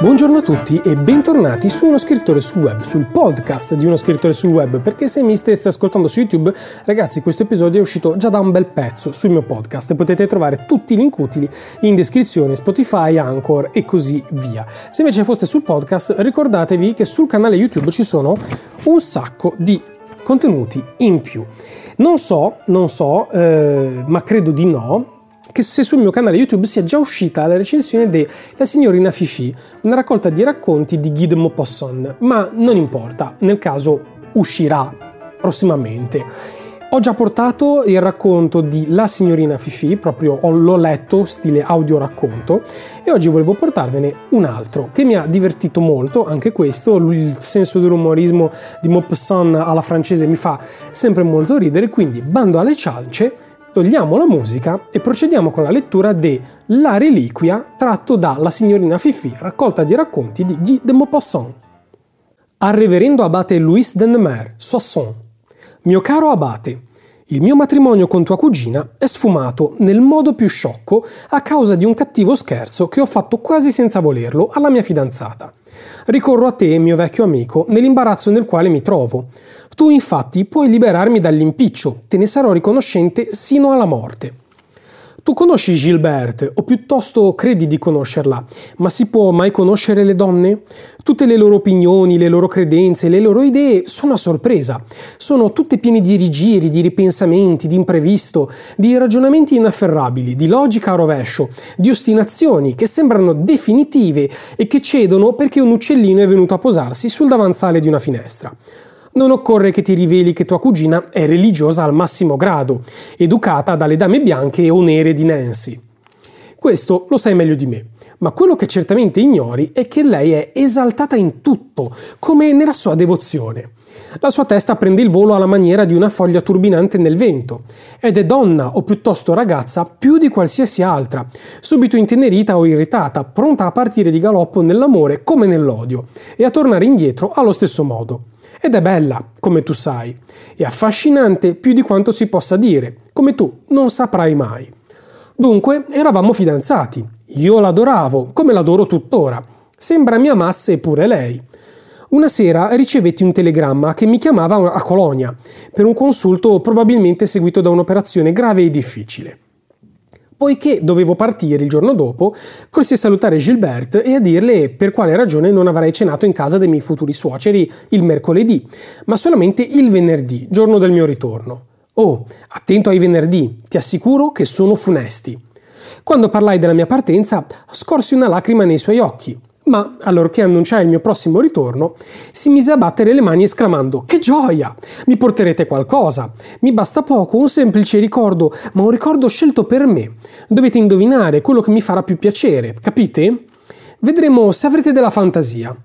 Buongiorno a tutti e bentornati su uno scrittore sul web, sul podcast di uno scrittore sul web, perché se mi state ascoltando su YouTube, ragazzi, questo episodio è uscito già da un bel pezzo sul mio podcast potete trovare tutti i link utili in descrizione, Spotify, Anchor e così via. Se invece foste sul podcast, ricordatevi che sul canale YouTube ci sono un sacco di contenuti in più. Non so, non so, eh, ma credo di no, che se sul mio canale YouTube sia già uscita la recensione di La signorina Fifi, una raccolta di racconti di Guy de Maupassant, ma non importa, nel caso uscirà prossimamente. Ho già portato il racconto di La signorina Fifi, proprio l'ho letto, stile audio racconto, e oggi volevo portarvene un altro che mi ha divertito molto, anche questo, il senso dell'umorismo di Maupassant alla francese mi fa sempre molto ridere, quindi bando alle ciance togliamo la musica e procediamo con la lettura de La reliquia tratto da La signorina Fifi, raccolta di racconti di Guy de Maupassant. Al reverendo abate Louis Dennemer, Soissons. Mio caro abate, il mio matrimonio con tua cugina è sfumato nel modo più sciocco a causa di un cattivo scherzo che ho fatto quasi senza volerlo alla mia fidanzata. Ricorro a te, mio vecchio amico, nell'imbarazzo nel quale mi trovo. Tu infatti puoi liberarmi dall'impiccio, te ne sarò riconoscente sino alla morte. Tu conosci Gilberte, o piuttosto credi di conoscerla, ma si può mai conoscere le donne? Tutte le loro opinioni, le loro credenze, le loro idee sono a sorpresa. Sono tutte piene di rigiri, di ripensamenti, di imprevisto, di ragionamenti inafferrabili, di logica a rovescio, di ostinazioni che sembrano definitive e che cedono perché un uccellino è venuto a posarsi sul davanzale di una finestra non occorre che ti riveli che tua cugina è religiosa al massimo grado, educata dalle dame bianche o nere di Nancy. Questo lo sai meglio di me, ma quello che certamente ignori è che lei è esaltata in tutto, come nella sua devozione. La sua testa prende il volo alla maniera di una foglia turbinante nel vento, ed è donna o piuttosto ragazza più di qualsiasi altra, subito intenerita o irritata, pronta a partire di galoppo nell'amore come nell'odio, e a tornare indietro allo stesso modo. Ed è bella, come tu sai, e affascinante più di quanto si possa dire, come tu non saprai mai. Dunque, eravamo fidanzati. Io l'adoravo, come l'adoro tuttora. Sembra mi amasse pure lei. Una sera ricevetti un telegramma che mi chiamava a Colonia per un consulto probabilmente seguito da un'operazione grave e difficile. Poiché dovevo partire il giorno dopo, corsi a salutare Gilberte e a dirle per quale ragione non avrei cenato in casa dei miei futuri suoceri il mercoledì, ma solamente il venerdì, giorno del mio ritorno. Oh, attento ai venerdì, ti assicuro che sono funesti. Quando parlai della mia partenza, scorsi una lacrima nei suoi occhi ma allorché annunciai il mio prossimo ritorno, si mise a battere le mani esclamando Che gioia! Mi porterete qualcosa! Mi basta poco, un semplice ricordo, ma un ricordo scelto per me. Dovete indovinare quello che mi farà più piacere, capite? Vedremo se avrete della fantasia.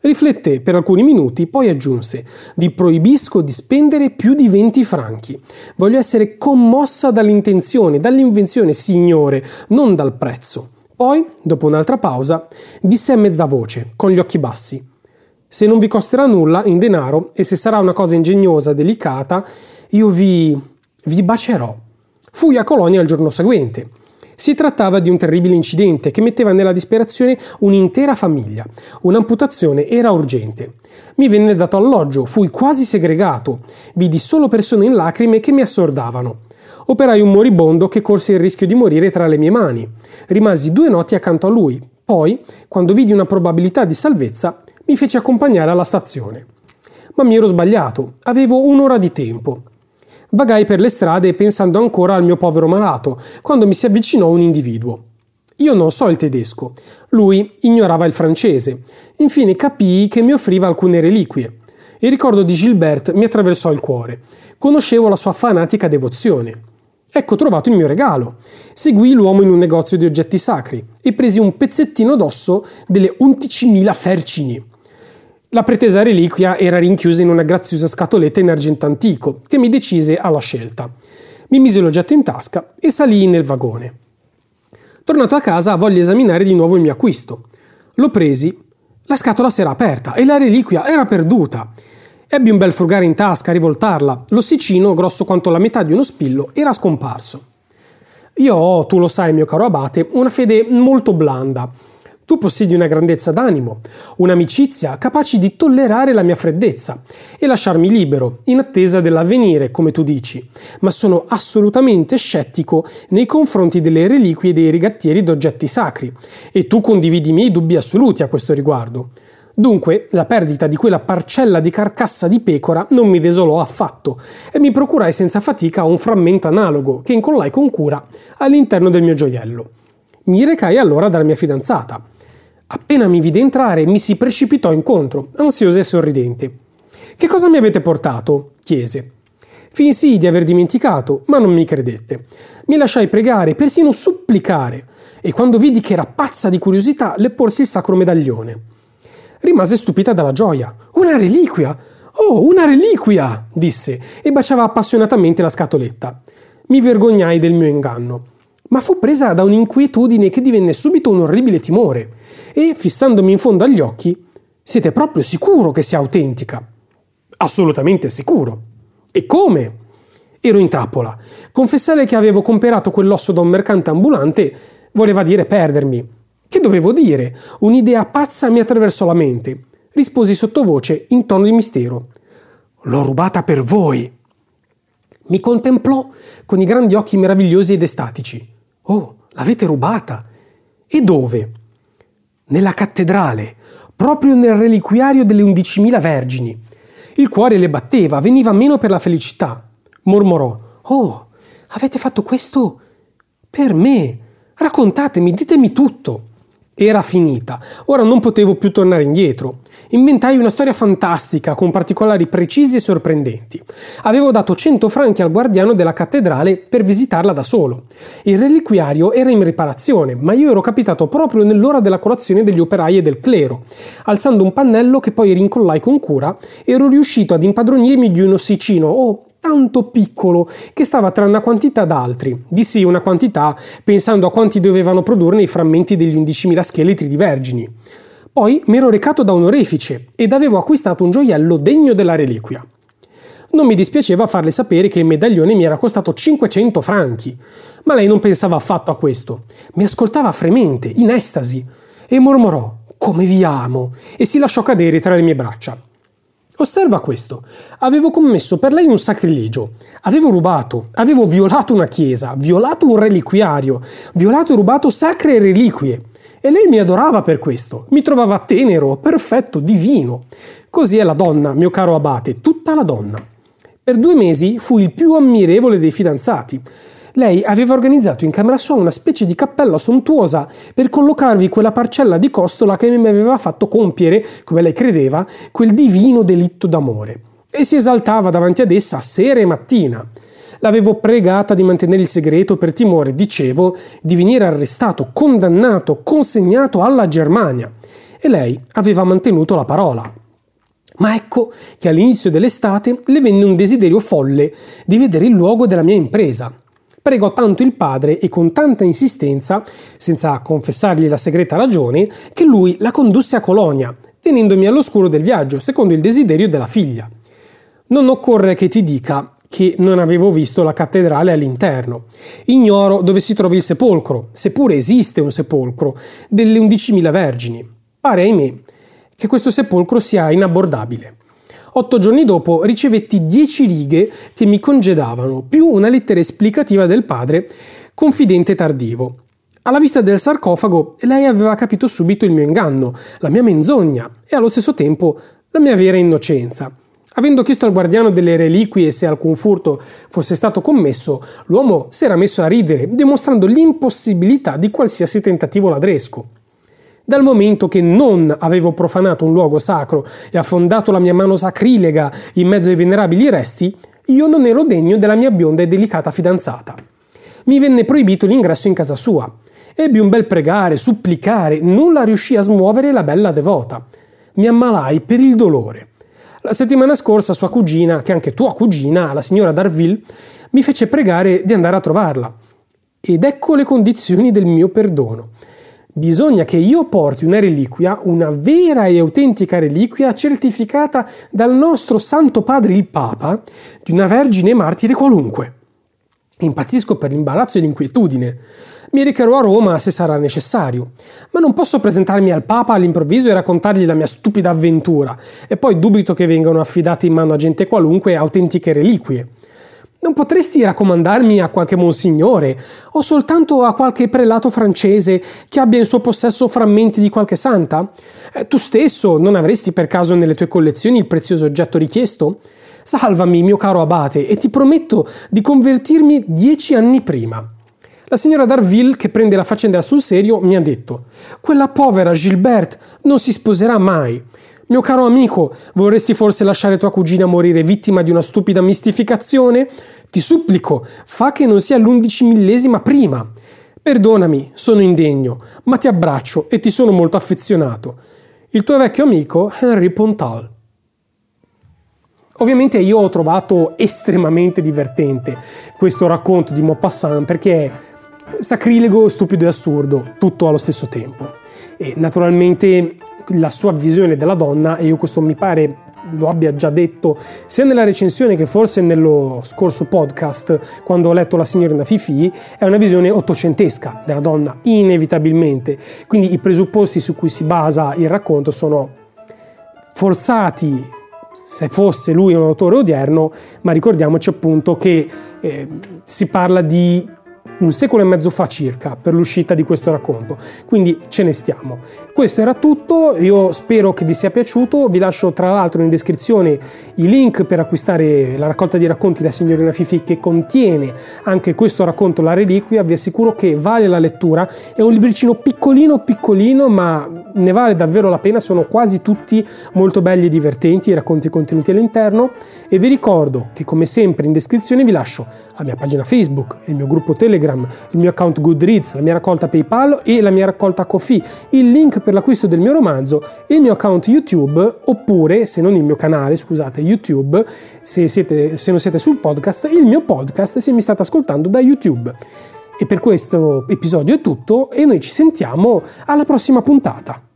Rifletté per alcuni minuti, poi aggiunse: Vi proibisco di spendere più di 20 franchi. Voglio essere commossa dall'intenzione, dall'invenzione, signore, non dal prezzo. Poi, dopo un'altra pausa, disse a mezza voce, con gli occhi bassi: Se non vi costerà nulla in denaro e se sarà una cosa ingegnosa, delicata, io vi. vi bacerò. Fui a Colonia il giorno seguente. Si trattava di un terribile incidente che metteva nella disperazione un'intera famiglia. Un'amputazione era urgente. Mi venne dato alloggio, fui quasi segregato. Vidi solo persone in lacrime che mi assordavano. Operai un moribondo che corse il rischio di morire tra le mie mani. Rimasi due notti accanto a lui. Poi, quando vidi una probabilità di salvezza, mi feci accompagnare alla stazione. Ma mi ero sbagliato, avevo un'ora di tempo. Vagai per le strade pensando ancora al mio povero malato, quando mi si avvicinò un individuo. Io non so il tedesco, lui ignorava il francese. Infine capii che mi offriva alcune reliquie. Il ricordo di Gilbert mi attraversò il cuore. Conoscevo la sua fanatica devozione. Ecco trovato il mio regalo. Seguì l'uomo in un negozio di oggetti sacri e presi un pezzettino d'osso delle 11.000 fercini. La pretesa reliquia era rinchiusa in una graziosa scatoletta in argento antico, che mi decise alla scelta. Mi mise l'oggetto in tasca e salii nel vagone. Tornato a casa voglio esaminare di nuovo il mio acquisto. Lo presi, la scatola si era aperta e la reliquia era perduta. Ebbi un bel frugare in tasca a rivoltarla. L'ossicino, grosso quanto la metà di uno spillo, era scomparso. Io ho, tu lo sai, mio caro abate, una fede molto blanda. Tu possiedi una grandezza d'animo, un'amicizia capaci di tollerare la mia freddezza e lasciarmi libero, in attesa dell'avvenire, come tu dici, ma sono assolutamente scettico nei confronti delle reliquie dei rigattieri d'oggetti sacri, e tu condividi i miei dubbi assoluti a questo riguardo. Dunque, la perdita di quella parcella di carcassa di pecora non mi desolò affatto e mi procurai senza fatica un frammento analogo che incollai con cura all'interno del mio gioiello. Mi recai allora dalla mia fidanzata. Appena mi vide entrare, mi si precipitò incontro, ansiosa e sorridente. Che cosa mi avete portato? chiese. Finsii di aver dimenticato, ma non mi credette. Mi lasciai pregare, persino supplicare, e quando vidi che era pazza di curiosità, le porsi il sacro medaglione. Rimase stupita dalla gioia. Una reliquia! Oh, una reliquia! disse e baciava appassionatamente la scatoletta. Mi vergognai del mio inganno, ma fu presa da un'inquietudine che divenne subito un orribile timore e, fissandomi in fondo agli occhi, siete proprio sicuro che sia autentica? Assolutamente sicuro. E come? Ero in trappola. Confessare che avevo comperato quell'osso da un mercante ambulante voleva dire perdermi che dovevo dire? Un'idea pazza mi attraversò la mente. Risposi sottovoce, in tono di mistero. L'ho rubata per voi. Mi contemplò con i grandi occhi meravigliosi ed estatici. Oh, l'avete rubata? E dove? Nella cattedrale, proprio nel reliquiario delle undicimila vergini. Il cuore le batteva, veniva meno per la felicità. Mormorò: Oh, avete fatto questo per me. Raccontatemi, ditemi tutto. Era finita, ora non potevo più tornare indietro. Inventai una storia fantastica con particolari precisi e sorprendenti. Avevo dato 100 franchi al guardiano della cattedrale per visitarla da solo. Il reliquiario era in riparazione, ma io ero capitato proprio nell'ora della colazione degli operai e del clero. Alzando un pannello che poi rincollai con cura, ero riuscito ad impadronirmi di un ossicino o tanto piccolo che stava tra una quantità d'altri. Dissi una quantità pensando a quanti dovevano produrne i frammenti degli 11.000 scheletri di vergini. Poi mi ero recato da un orefice ed avevo acquistato un gioiello degno della reliquia. Non mi dispiaceva farle sapere che il medaglione mi era costato 500 franchi, ma lei non pensava affatto a questo. Mi ascoltava fremente, in estasi, e mormorò: Come vi amo! e si lasciò cadere tra le mie braccia. Osserva questo. Avevo commesso per lei un sacrilegio. Avevo rubato, avevo violato una chiesa, violato un reliquiario, violato e rubato sacre reliquie. E lei mi adorava per questo. Mi trovava tenero, perfetto, divino. Così è la donna, mio caro abate, tutta la donna. Per due mesi fui il più ammirevole dei fidanzati. Lei aveva organizzato in camera sua una specie di cappella sontuosa per collocarvi quella parcella di costola che mi aveva fatto compiere, come lei credeva, quel divino delitto d'amore. E si esaltava davanti ad essa sera e mattina. L'avevo pregata di mantenere il segreto per timore, dicevo, di venire arrestato, condannato, consegnato alla Germania. E lei aveva mantenuto la parola. Ma ecco che all'inizio dell'estate le venne un desiderio folle di vedere il luogo della mia impresa pregò tanto il padre e con tanta insistenza, senza confessargli la segreta ragione, che lui la condusse a Colonia, tenendomi all'oscuro del viaggio, secondo il desiderio della figlia. Non occorre che ti dica che non avevo visto la cattedrale all'interno. Ignoro dove si trovi il sepolcro, seppure esiste un sepolcro, delle undicimila vergini. Pare, ahimè, che questo sepolcro sia inabbordabile. Otto giorni dopo ricevetti dieci righe che mi congedavano, più una lettera esplicativa del padre, confidente tardivo. Alla vista del sarcofago, lei aveva capito subito il mio inganno, la mia menzogna e allo stesso tempo la mia vera innocenza. Avendo chiesto al guardiano delle reliquie se alcun furto fosse stato commesso, l'uomo si era messo a ridere, dimostrando l'impossibilità di qualsiasi tentativo ladresco. Dal momento che non avevo profanato un luogo sacro e affondato la mia mano sacrilega in mezzo ai venerabili resti, io non ero degno della mia bionda e delicata fidanzata. Mi venne proibito l'ingresso in casa sua. Ebbi un bel pregare, supplicare, nulla riuscì a smuovere la bella devota. Mi ammalai per il dolore. La settimana scorsa sua cugina, che è anche tua cugina, la signora Darville, mi fece pregare di andare a trovarla. Ed ecco le condizioni del mio perdono. Bisogna che io porti una reliquia, una vera e autentica reliquia certificata dal nostro Santo Padre il Papa, di una vergine martire qualunque. Impazzisco per l'imbarazzo e l'inquietudine. Mi recherò a Roma se sarà necessario, ma non posso presentarmi al Papa all'improvviso e raccontargli la mia stupida avventura, e poi dubito che vengano affidate in mano a gente qualunque autentiche reliquie. Non potresti raccomandarmi a qualche monsignore o soltanto a qualche prelato francese che abbia in suo possesso frammenti di qualche santa? Eh, tu stesso non avresti per caso nelle tue collezioni il prezioso oggetto richiesto? Salvami, mio caro abate, e ti prometto di convertirmi dieci anni prima. La signora Darville, che prende la faccenda sul serio, mi ha detto: Quella povera Gilberte non si sposerà mai. Mio caro amico, vorresti forse lasciare tua cugina morire vittima di una stupida mistificazione? Ti supplico, fa che non sia l'undici millesima prima. Perdonami, sono indegno, ma ti abbraccio e ti sono molto affezionato. Il tuo vecchio amico Henry Pontal. Ovviamente io ho trovato estremamente divertente questo racconto di Maupassant perché è sacrilego, stupido e assurdo, tutto allo stesso tempo. E naturalmente la sua visione della donna, e io questo mi pare lo abbia già detto sia nella recensione che forse nello scorso podcast quando ho letto La signorina Fifi, è una visione ottocentesca della donna, inevitabilmente. Quindi i presupposti su cui si basa il racconto sono forzati se fosse lui un autore odierno, ma ricordiamoci appunto che eh, si parla di un secolo e mezzo fa circa per l'uscita di questo racconto, quindi ce ne stiamo. Questo era tutto, io spero che vi sia piaciuto, vi lascio tra l'altro in descrizione i link per acquistare la raccolta di racconti La signorina Fifi che contiene anche questo racconto La Reliquia, vi assicuro che vale la lettura, è un libricino piccolino piccolino ma ne vale davvero la pena, sono quasi tutti molto belli e divertenti i racconti contenuti all'interno. E vi ricordo che come sempre in descrizione vi lascio la mia pagina Facebook, il mio gruppo Telegram, il mio account Goodreads, la mia raccolta PayPal e la mia raccolta Kofi, il link per l'acquisto del mio romanzo, il mio account YouTube oppure, se non il mio canale, scusate, YouTube, se, siete, se non siete sul podcast, il mio podcast se mi state ascoltando da YouTube. E per questo episodio è tutto e noi ci sentiamo alla prossima puntata.